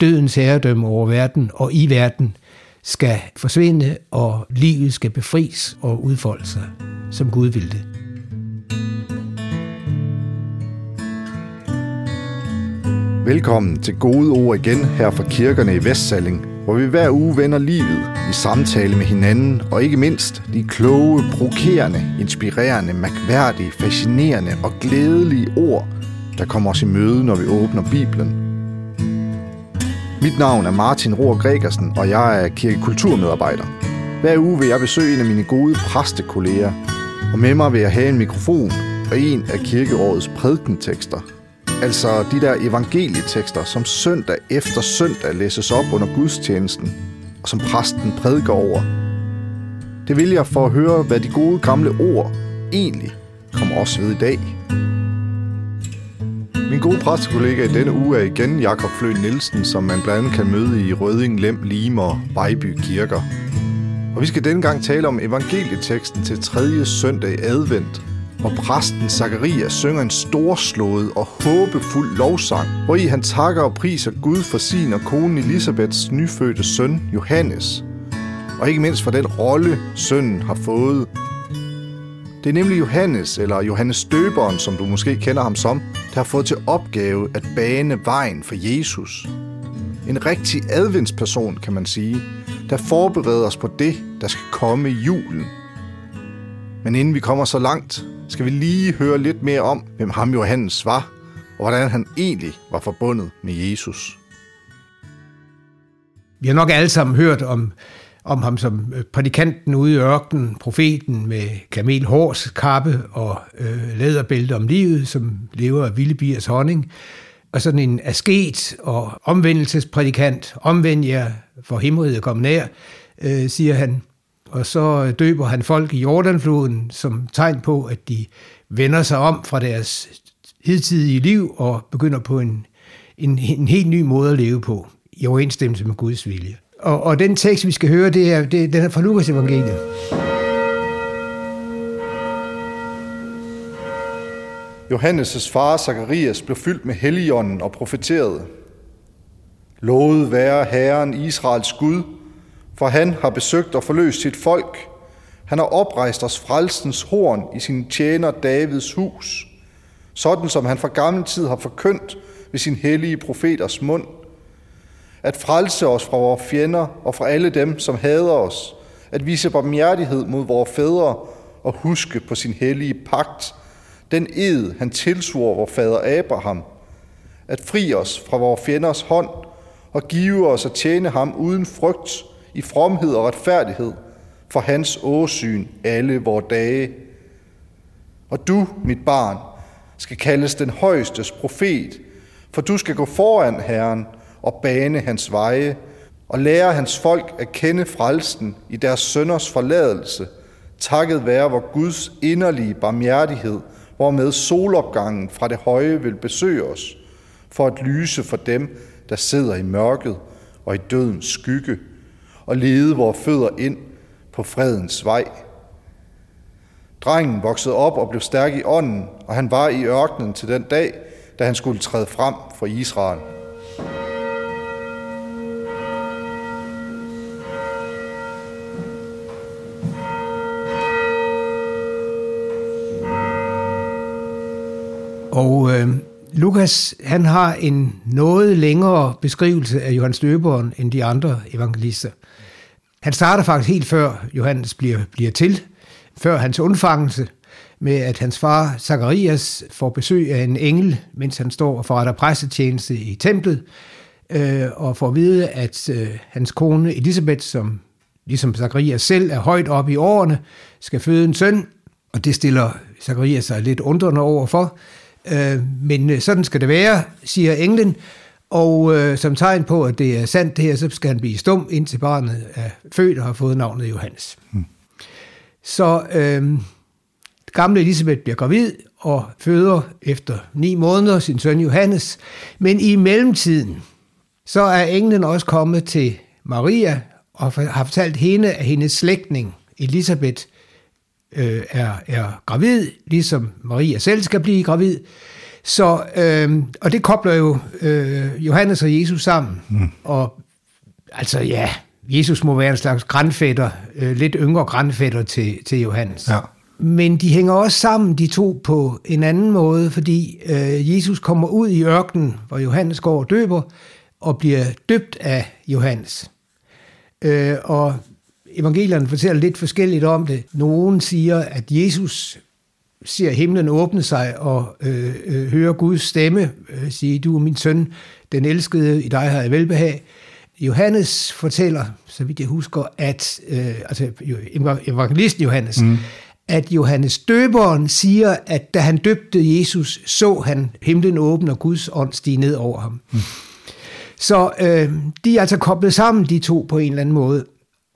dødens herredømme over verden og i verden skal forsvinde, og livet skal befries og udfolde sig, som Gud ville det. Velkommen til Gode Ord igen her fra kirkerne i Vestsalling, hvor vi hver uge vender livet i samtale med hinanden, og ikke mindst de kloge, provokerende, inspirerende, mærkværdige, fascinerende og glædelige ord, der kommer os i møde, når vi åbner Bibelen. Mit navn er Martin Rohr Gregersen, og jeg er kirkekulturmedarbejder. Hver uge vil jeg besøge en af mine gode præstekolleger, og med mig vil jeg have en mikrofon og en af kirkeårets prædikentekster. Altså de der evangelietekster, som søndag efter søndag læses op under gudstjenesten, og som præsten prædiker over. Det vil jeg for at høre, hvad de gode gamle ord egentlig kommer os ved i dag. Min gode præstekollega i denne uge er igen Jakob Flø Nielsen, som man blandt andet kan møde i Røding, Lem, Lime og Vejby kirker. Og vi skal denne gang tale om evangelieteksten til 3. søndag i advent, hvor præsten Zacharias synger en storslået og håbefuld lovsang, hvor i han takker og priser Gud for sin og konen Elisabeths nyfødte søn Johannes, og ikke mindst for den rolle sønnen har fået. Det er nemlig Johannes, eller Johannes Døberen, som du måske kender ham som, der har fået til opgave at bane vejen for Jesus. En rigtig adventsperson, kan man sige, der forbereder os på det, der skal komme i julen. Men inden vi kommer så langt, skal vi lige høre lidt mere om, hvem ham Johannes var, og hvordan han egentlig var forbundet med Jesus. Vi har nok alle sammen hørt om, om ham som øh, prædikanten ude i ørkenen, profeten med kamelhårs kappe og øh, læderbælte om livet, som lever af vilde biers honning, og sådan en asket og omvendelsesprædikant, omvend jer, for himmeriget kom nær, øh, siger han. Og så døber han folk i Jordanfloden som tegn på, at de vender sig om fra deres hidtidige liv og begynder på en, en, en helt ny måde at leve på, i overensstemmelse med Guds vilje. Og, og den tekst, vi skal høre, det er, det, den er fra Lukas evangeliet. Johannes' far Zakarias blev fyldt med helligånden og profeterede. Lovet være Herren Israels Gud, for han har besøgt og forløst sit folk. Han har oprejst os frelsens horn i sin tjener Davids hus, sådan som han fra gammel tid har forkyndt ved sin hellige profeters mund – at frelse os fra vores fjender og fra alle dem, som hader os, at vise barmhjertighed mod vores fædre og huske på sin hellige pagt, den ed, han tilsvor vor fader Abraham, at fri os fra vores fjenders hånd og give os at tjene ham uden frygt i fromhed og retfærdighed for hans åsyn alle vores dage. Og du, mit barn, skal kaldes den højestes profet, for du skal gå foran Herren og bane hans veje, og lære hans folk at kende frelsen i deres sønders forladelse, takket være vor Guds inderlige barmhjertighed, hvormed solopgangen fra det høje vil besøge os, for at lyse for dem, der sidder i mørket og i dødens skygge, og lede vores fødder ind på fredens vej. Drengen voksede op og blev stærk i ånden, og han var i ørkenen til den dag, da han skulle træde frem for Israel. Og øh, Lukas, han har en noget længere beskrivelse af Johannes Døberen end de andre evangelister. Han starter faktisk helt før Johannes bliver, bliver til, før hans undfangelse, med at hans far Zacharias får besøg af en engel, mens han står og forretter præstetjeneste i templet, øh, og får at vide, at øh, hans kone Elisabeth, som ligesom Zacharias selv er højt oppe i årene, skal føde en søn, og det stiller Zacharias sig lidt undrende over for. Øh, men øh, sådan skal det være, siger englen. Og øh, som tegn på, at det er sandt det her, så skal han blive stum, indtil barnet er født og har fået navnet Johannes. Hmm. Så øh, gamle Elisabeth bliver gravid og føder efter ni måneder sin søn Johannes. Men i mellemtiden, så er englen også kommet til Maria og har fortalt hende, at hendes slægtning Elisabeth øh, er, er gravid, ligesom Maria selv skal blive gravid. Så, øh, og det kobler jo øh, Johannes og Jesus sammen. Mm. Og altså ja, Jesus må være en slags grandfætter, øh, lidt yngre grandfætter til, til Johannes. Ja. Men de hænger også sammen, de to, på en anden måde, fordi øh, Jesus kommer ud i ørkenen, hvor Johannes går og døber, og bliver døbt af Johannes. Øh, og evangelierne fortæller lidt forskelligt om det. Nogen siger, at Jesus ser himlen åbne sig og øh, øh, hører Guds stemme øh, sige, du er min søn, den elskede, i dig har jeg velbehag. Johannes fortæller, så vidt jeg husker, at, øh, altså evangelisten Johannes, mm. at Johannes døberen siger, at da han døbte Jesus, så han himlen åbne og Guds ånd stige ned over ham. Mm. Så øh, de er altså koblet sammen, de to, på en eller anden måde.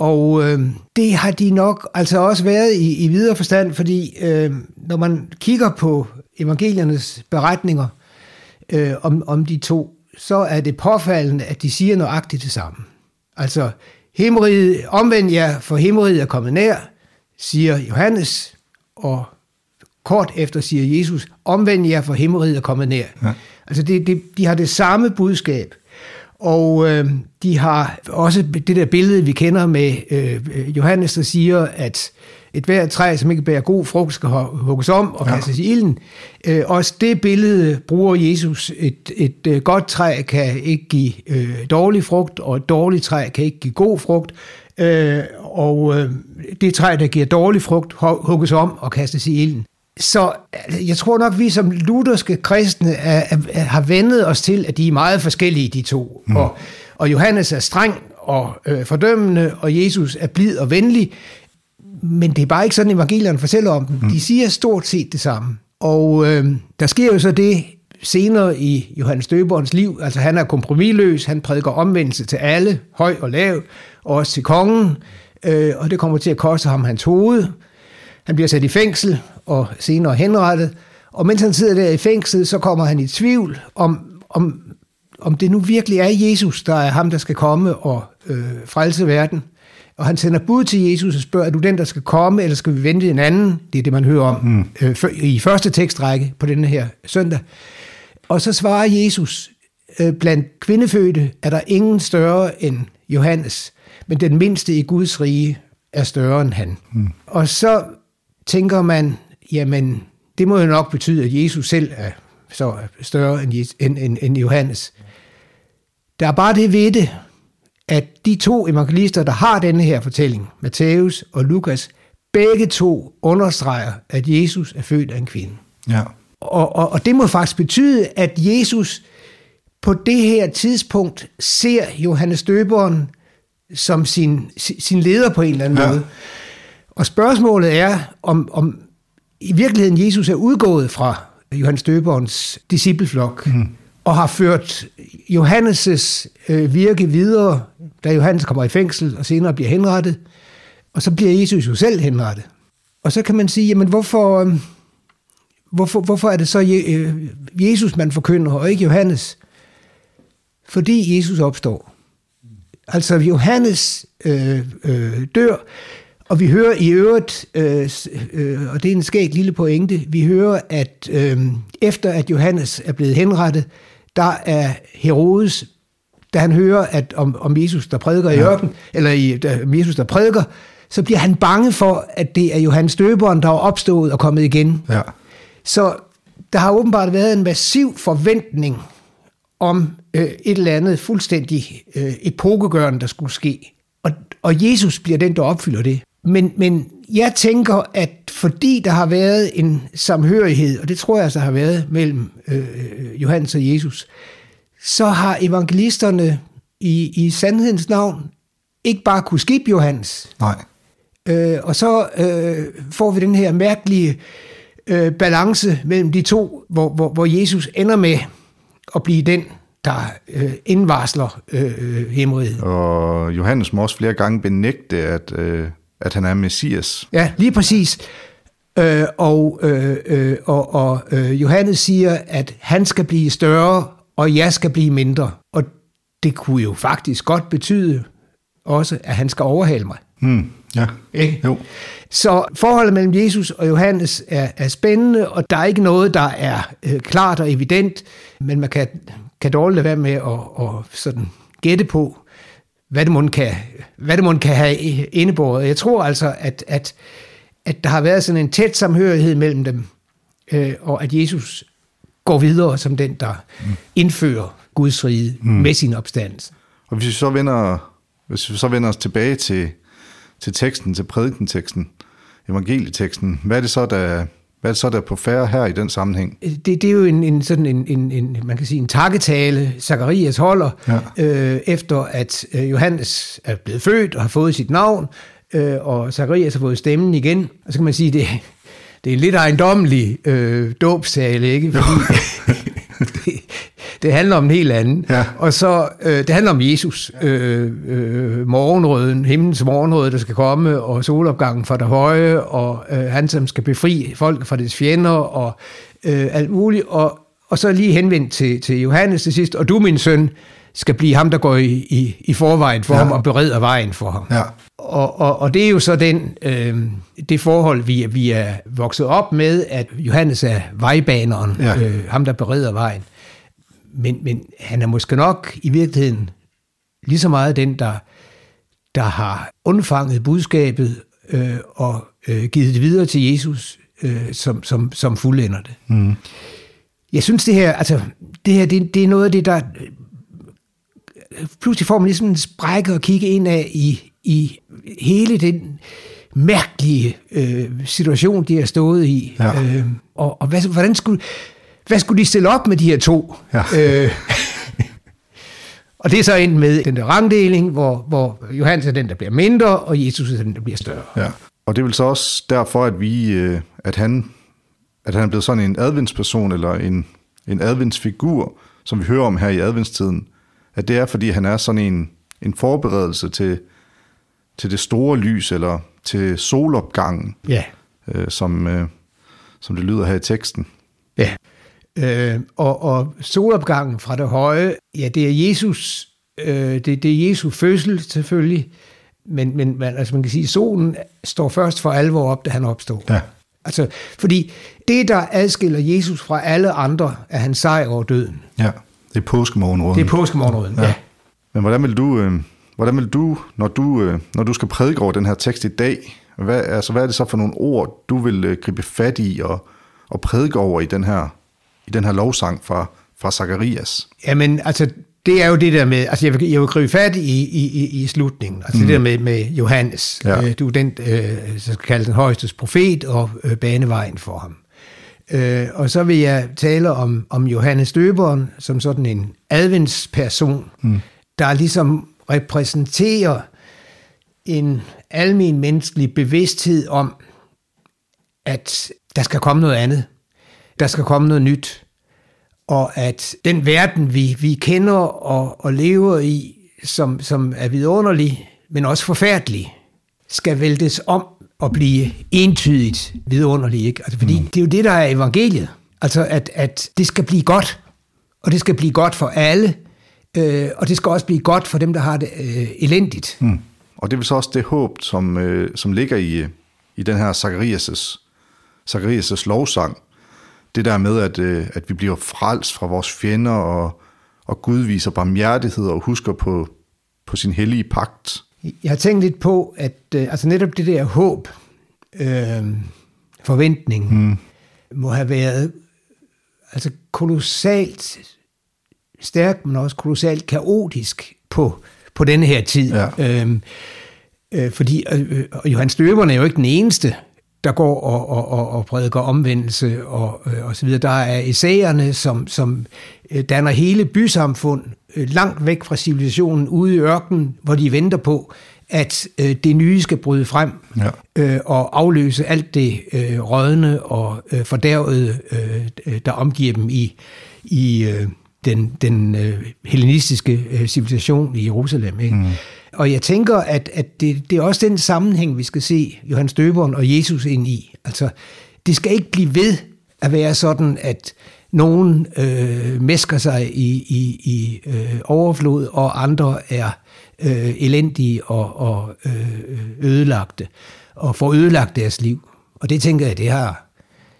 Og øh, det har de nok altså også været i, i videre forstand, fordi øh, når man kigger på evangeliernes beretninger øh, om, om de to, så er det påfaldende, at de siger nøjagtigt det samme. Altså, himmeriget, omvendt jer, for himmeriget er kommet nær, siger Johannes, og kort efter siger Jesus, omvendt jer, for himmeriget er kommet nær. Ja. Altså, det, det, de har det samme budskab. Og øh, de har også det der billede, vi kender med øh, Johannes, der siger, at et hvert træ, som ikke bærer god frugt, skal hugges om og kastes ja. i ilden. Øh, også det billede bruger Jesus. Et, et øh, godt træ kan ikke give øh, dårlig frugt, og et dårligt træ kan ikke give god frugt. Øh, og øh, det træ, der giver dårlig frugt, hugges om og kastes i ilden. Så altså, jeg tror nok, vi som lutherske kristne er, er, har vendet os til, at de er meget forskellige, de to. Mm. Og, og Johannes er streng og øh, fordømmende, og Jesus er blid og venlig. Men det er bare ikke sådan, evangelierne fortæller om dem. Mm. De siger stort set det samme. Og øh, der sker jo så det senere i Johannes Døberens liv. Altså han er kompromilløs, han prædiker omvendelse til alle, høj og lav, og også til kongen. Øh, og det kommer til at koste ham hans hoved. Han bliver sat i fængsel og senere henrettet. Og mens han sidder der i fængsel, så kommer han i tvivl om, om, om det nu virkelig er Jesus, der er ham, der skal komme og øh, frelse verden. Og han sender bud til Jesus og spørger, er du den, der skal komme, eller skal vi vente en anden? Det er det, man hører om mm. øh, i første tekstrække på denne her søndag. Og så svarer Jesus, øh, blandt kvindefødte er der ingen større end Johannes, men den mindste i Guds rige er større end han. Mm. Og så tænker man, jamen, det må jo nok betyde, at Jesus selv er så større end, end, end, end Johannes. Der er bare det ved det, at de to evangelister, der har denne her fortælling, Matthæus og Lukas, begge to understreger, at Jesus er født af en kvinde. Ja. Og, og, og det må faktisk betyde, at Jesus på det her tidspunkt ser Johannes Døberen som sin, sin leder på en eller anden ja. måde. Og spørgsmålet er, om, om i virkeligheden Jesus er udgået fra Johannes Døberens discipleflok, mm. og har ført Johannes' øh, virke videre, da Johannes kommer i fængsel og senere bliver henrettet. Og så bliver Jesus jo selv henrettet. Og så kan man sige, jamen hvorfor, øh, hvorfor, hvorfor er det så øh, Jesus, man forkynder, og ikke Johannes? Fordi Jesus opstår. Altså Johannes øh, øh, dør, og vi hører i øvrigt, øh, øh, og det er en skæg lille pointe, vi hører, at øh, efter at Johannes er blevet henrettet, der er Herodes, da han hører at om, om Jesus, der prædiker ja. i ørken, eller i, da, Jesus, der prædiker, så bliver han bange for, at det er Johannes døberen, der er opstået og kommet igen. Ja. Så der har åbenbart været en massiv forventning om øh, et eller andet fuldstændig øh, epokegørende, der skulle ske. Og, og Jesus bliver den, der opfylder det. Men, men jeg tænker, at fordi der har været en samhørighed, og det tror jeg altså har været mellem øh, Johannes og Jesus, så har evangelisterne i, i sandhedens navn ikke bare kunne skibe Johannes. Nej. Øh, og så øh, får vi den her mærkelige øh, balance mellem de to, hvor, hvor, hvor Jesus ender med at blive den, der øh, indvarsler øh, himmeriget. Og Johannes må også flere gange benægte, at, øh, at han er messias. Ja, lige præcis. Øh, og, øh, øh, og, og øh, Johannes siger, at han skal blive større, og jeg skal blive mindre. Og det kunne jo faktisk godt betyde også, at han skal overhale mig. Mm, ja, Ikke? jo. Så forholdet mellem Jesus og Johannes er, er spændende, og der er ikke noget, der er øh, klart og evident, men man kan, kan dårligt lade være med at, at sådan gætte på, hvad det måtte kan, hvad det måtte kan have indebåret. Jeg tror altså, at, at, at der har været sådan en tæt samhørighed mellem dem, øh, og at Jesus går videre som den, der mm. indfører Guds rige mm. med sin opstandelse. Og hvis vi så vender, hvis vi så vender os tilbage til, til teksten, til prædikenteksten, evangelieteksten, hvad er det så, der, hvad er så, der er på færre her i den sammenhæng? Det, det er jo en, en sådan en, en, en, man kan sige, en takketale, Zacharias holder, Ja. øh, efter at øh, Johannes er blevet født og har fået sit navn, øh, og Zacharias har fået stemmen igen. Og så kan man sige, det, det er en lidt ejendommelig øh, dåbstale, ikke? Fordi det, det handler om en helt anden. Ja. Og så, øh, det handler om Jesus, øh, øh, morgenrøden, himlens morgenrød, der skal komme, og solopgangen fra det høje, og øh, han, som skal befri folk fra dets fjender, og øh, alt muligt. Og, og så lige henvendt til, til Johannes til sidst, og du, min søn, skal blive ham, der går i, i, i forvejen for Ja. ham og bereder vejen for ham. Ja. Og, og, og det er jo så den, øh, det forhold, vi, vi er vokset op med, at Johannes er vejbaneren, ja. øh, ham der bereder vejen. Men, men han er måske nok i virkeligheden lige så meget den, der, der har undfanget budskabet øh, og øh, givet det videre til Jesus, øh, som, som, som fuldender det. Mm. Jeg synes det her, altså det her, det, det er noget af det, der pludselig får man ligesom en sprække at kigge ind af i, i hele den mærkelige øh, situation, de har stået i. Ja. Øh, og og hvad, hvordan skulle, hvad skulle de stille op med de her to? Ja. Øh, og det er så endt med den der rangdeling, hvor, hvor Johannes er den, der bliver mindre, og Jesus er den, der bliver større. Ja. Og det er vel så også derfor, at vi, øh, at han, at han er blevet sådan en adventsperson, eller en, en adventsfigur, som vi hører om her i adventstiden, at det er, fordi han er sådan en, en forberedelse til, til det store lys, eller til solopgangen, Ja. øh, som, øh, som det lyder her i teksten. Ja. Øh, og, og solopgangen fra det høje, ja, det er Jesus, øh, det, det er Jesu fødsel selvfølgelig, men, men man, altså man kan sige, at solen står først for alvor op, da han opstår. Ja. Altså, fordi det, der adskiller Jesus fra alle andre, er hans sejr over døden. Ja, det er påskemorgenråden. Det er påskemorgenrøden, ja. ja. Men hvordan vil du, øh, hvordan vil du, når du, øh, når du skal prædike over den her tekst i dag, hvad, altså, hvad er det så for nogle ord, du vil øh, gribe fat i og, og prædike over i den her, i den her lovsang fra, fra Zacharias? Jamen, altså, det er jo det der med, altså jeg vil, jeg vil gribe fat i, i, i, i slutningen, altså mm. det der med, med Johannes. Ja. Øh, du er den, øh, så skal kalde den højeste profet og øh, banevejen for ham. Øh, og så vil jeg tale om, om Johannes Døberen som sådan en adventsperson, mm. der ligesom repræsenterer en almen menneskelig bevidsthed om, at der skal komme noget andet. Der skal komme noget nyt. Og at den verden, vi, vi kender og, og lever i, som, som er vidunderlig, men også forfærdelig, skal væltes om og blive entydigt vidunderlig. Ikke? Altså, fordi mm. det er jo det, der er evangeliet. Altså, at, at det skal blive godt. Og det skal blive godt for alle. Øh, og det skal også blive godt for dem, der har det øh, elendigt. Mm. Og det er vel så også det håb, som, øh, som ligger i, øh, i den her Zacharias' Zacharias' lovsang. Det der med, at, øh, at vi bliver frelst fra vores fjender, og, og Gud viser barmhjertighed og husker på, på sin hellige pagt. Jeg har tænkt lidt på, at øh, altså netop det der håb, øh, forventning, mm. må have været altså kolossalt stærkt, men også kolossalt kaotisk på, på denne her tid. Ja. Øhm, øh, fordi øh, Johannes Døberen er jo ikke den eneste, der går og, og, og, og prædiker omvendelse og, øh, og så videre. Der er essayerne, som, som øh, danner hele bysamfund øh, langt væk fra civilisationen ude i ørkenen, hvor de venter på, at øh, det nye skal bryde frem Ja. øh, og afløse alt det øh, rådne og øh, fordærvede, øh, der omgiver dem i, i øh, den, den øh, hellenistiske øh, civilisation i Jerusalem. Ikke? Mm. Og jeg tænker, at, at det, det er også den sammenhæng, vi skal se Johannes Døberen og Jesus ind i. Altså, det skal ikke blive ved at være sådan, at, Nogen øh, mesker sig i, i, i øh, overflod, og andre er øh, elendige og, og øh, ødelagte, og får ødelagt deres liv. Og det tænker jeg, det har,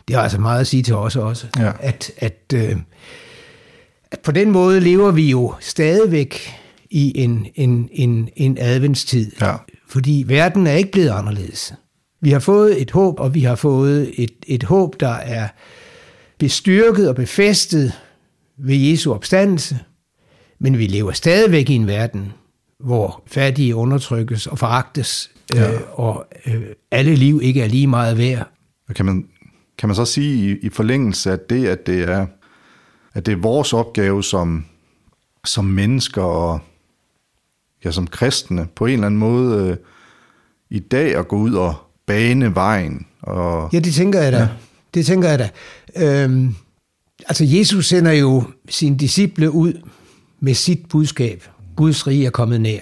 det har altså meget at sige til os også. Ja. At, at, øh, at på den måde lever vi jo stadigvæk i en, en, en, en adventstid. Ja. Fordi verden er ikke blevet anderledes. Vi har fået et håb, og vi har fået et, et håb, der er bestyrket og befæstet ved Jesu opstandelse. Men vi lever stadigvæk i en verden, hvor fattige undertrykkes og foragtes, Ja. øh, og øh, alle liv ikke er lige meget værd. Og Kan man, kan man så sige i, i forlængelse af det, at det er, at det er vores opgave som, som mennesker og ja, som kristne på en eller anden måde øh, i dag at gå ud og bane vejen. Og, Ja, det tænker jeg da. Ja. Det tænker jeg da. Øhm, altså, Jesus sender jo sine disciple ud med sit budskab. Guds rige er kommet nær.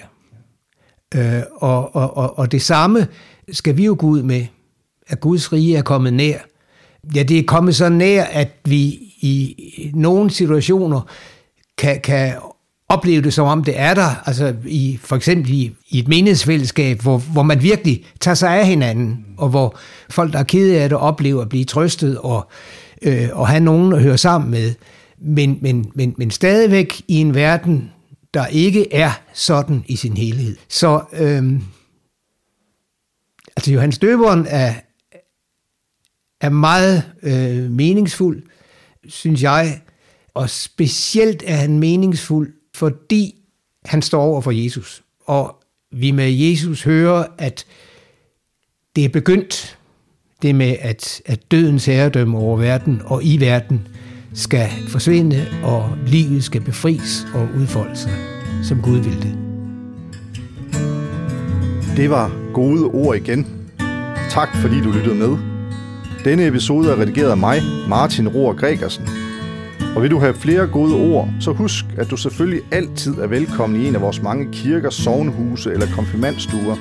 Øh, og, og, og, og det samme skal vi jo gå ud med, at Guds rige er kommet nær. Ja, det er kommet så nær, at vi i nogle situationer kan, kan opleve det, som om det er der. Altså i, for eksempel i, i et menighedsfællesskab, hvor, hvor man virkelig tager sig af hinanden, og hvor folk, der er kede af det, oplever at blive trøstet og, øh, og have nogen at høre sammen med. Men, men, men, men stadigvæk i en verden, der ikke er sådan i sin helhed. Så øhm, altså Johannes Døberen er, er meget øh, meningsfuld, synes jeg. Og specielt er han meningsfuld, fordi han står over for Jesus. Og vi med Jesus hører, at det er begyndt, det med, at, at dødens herredømme over verden og i verden skal forsvinde, og livet skal befries og udfolde sig, som Gud vil det. Det var gode ord igen. Tak fordi du lyttede med. Denne episode er redigeret af mig, Martin Rohr Gregersen. Og vil du have flere gode ord, så husk, at du selvfølgelig altid er velkommen i en af vores mange kirker, sovnhuse eller konfirmandstuer.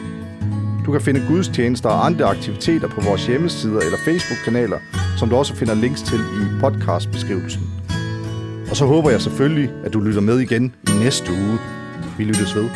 Du kan finde gudstjenester og andre aktiviteter på vores hjemmesider eller Facebook-kanaler, som du også finder links til i podcastbeskrivelsen. Og så håber jeg selvfølgelig, at du lytter med igen i næste uge. Vi lyttes ved.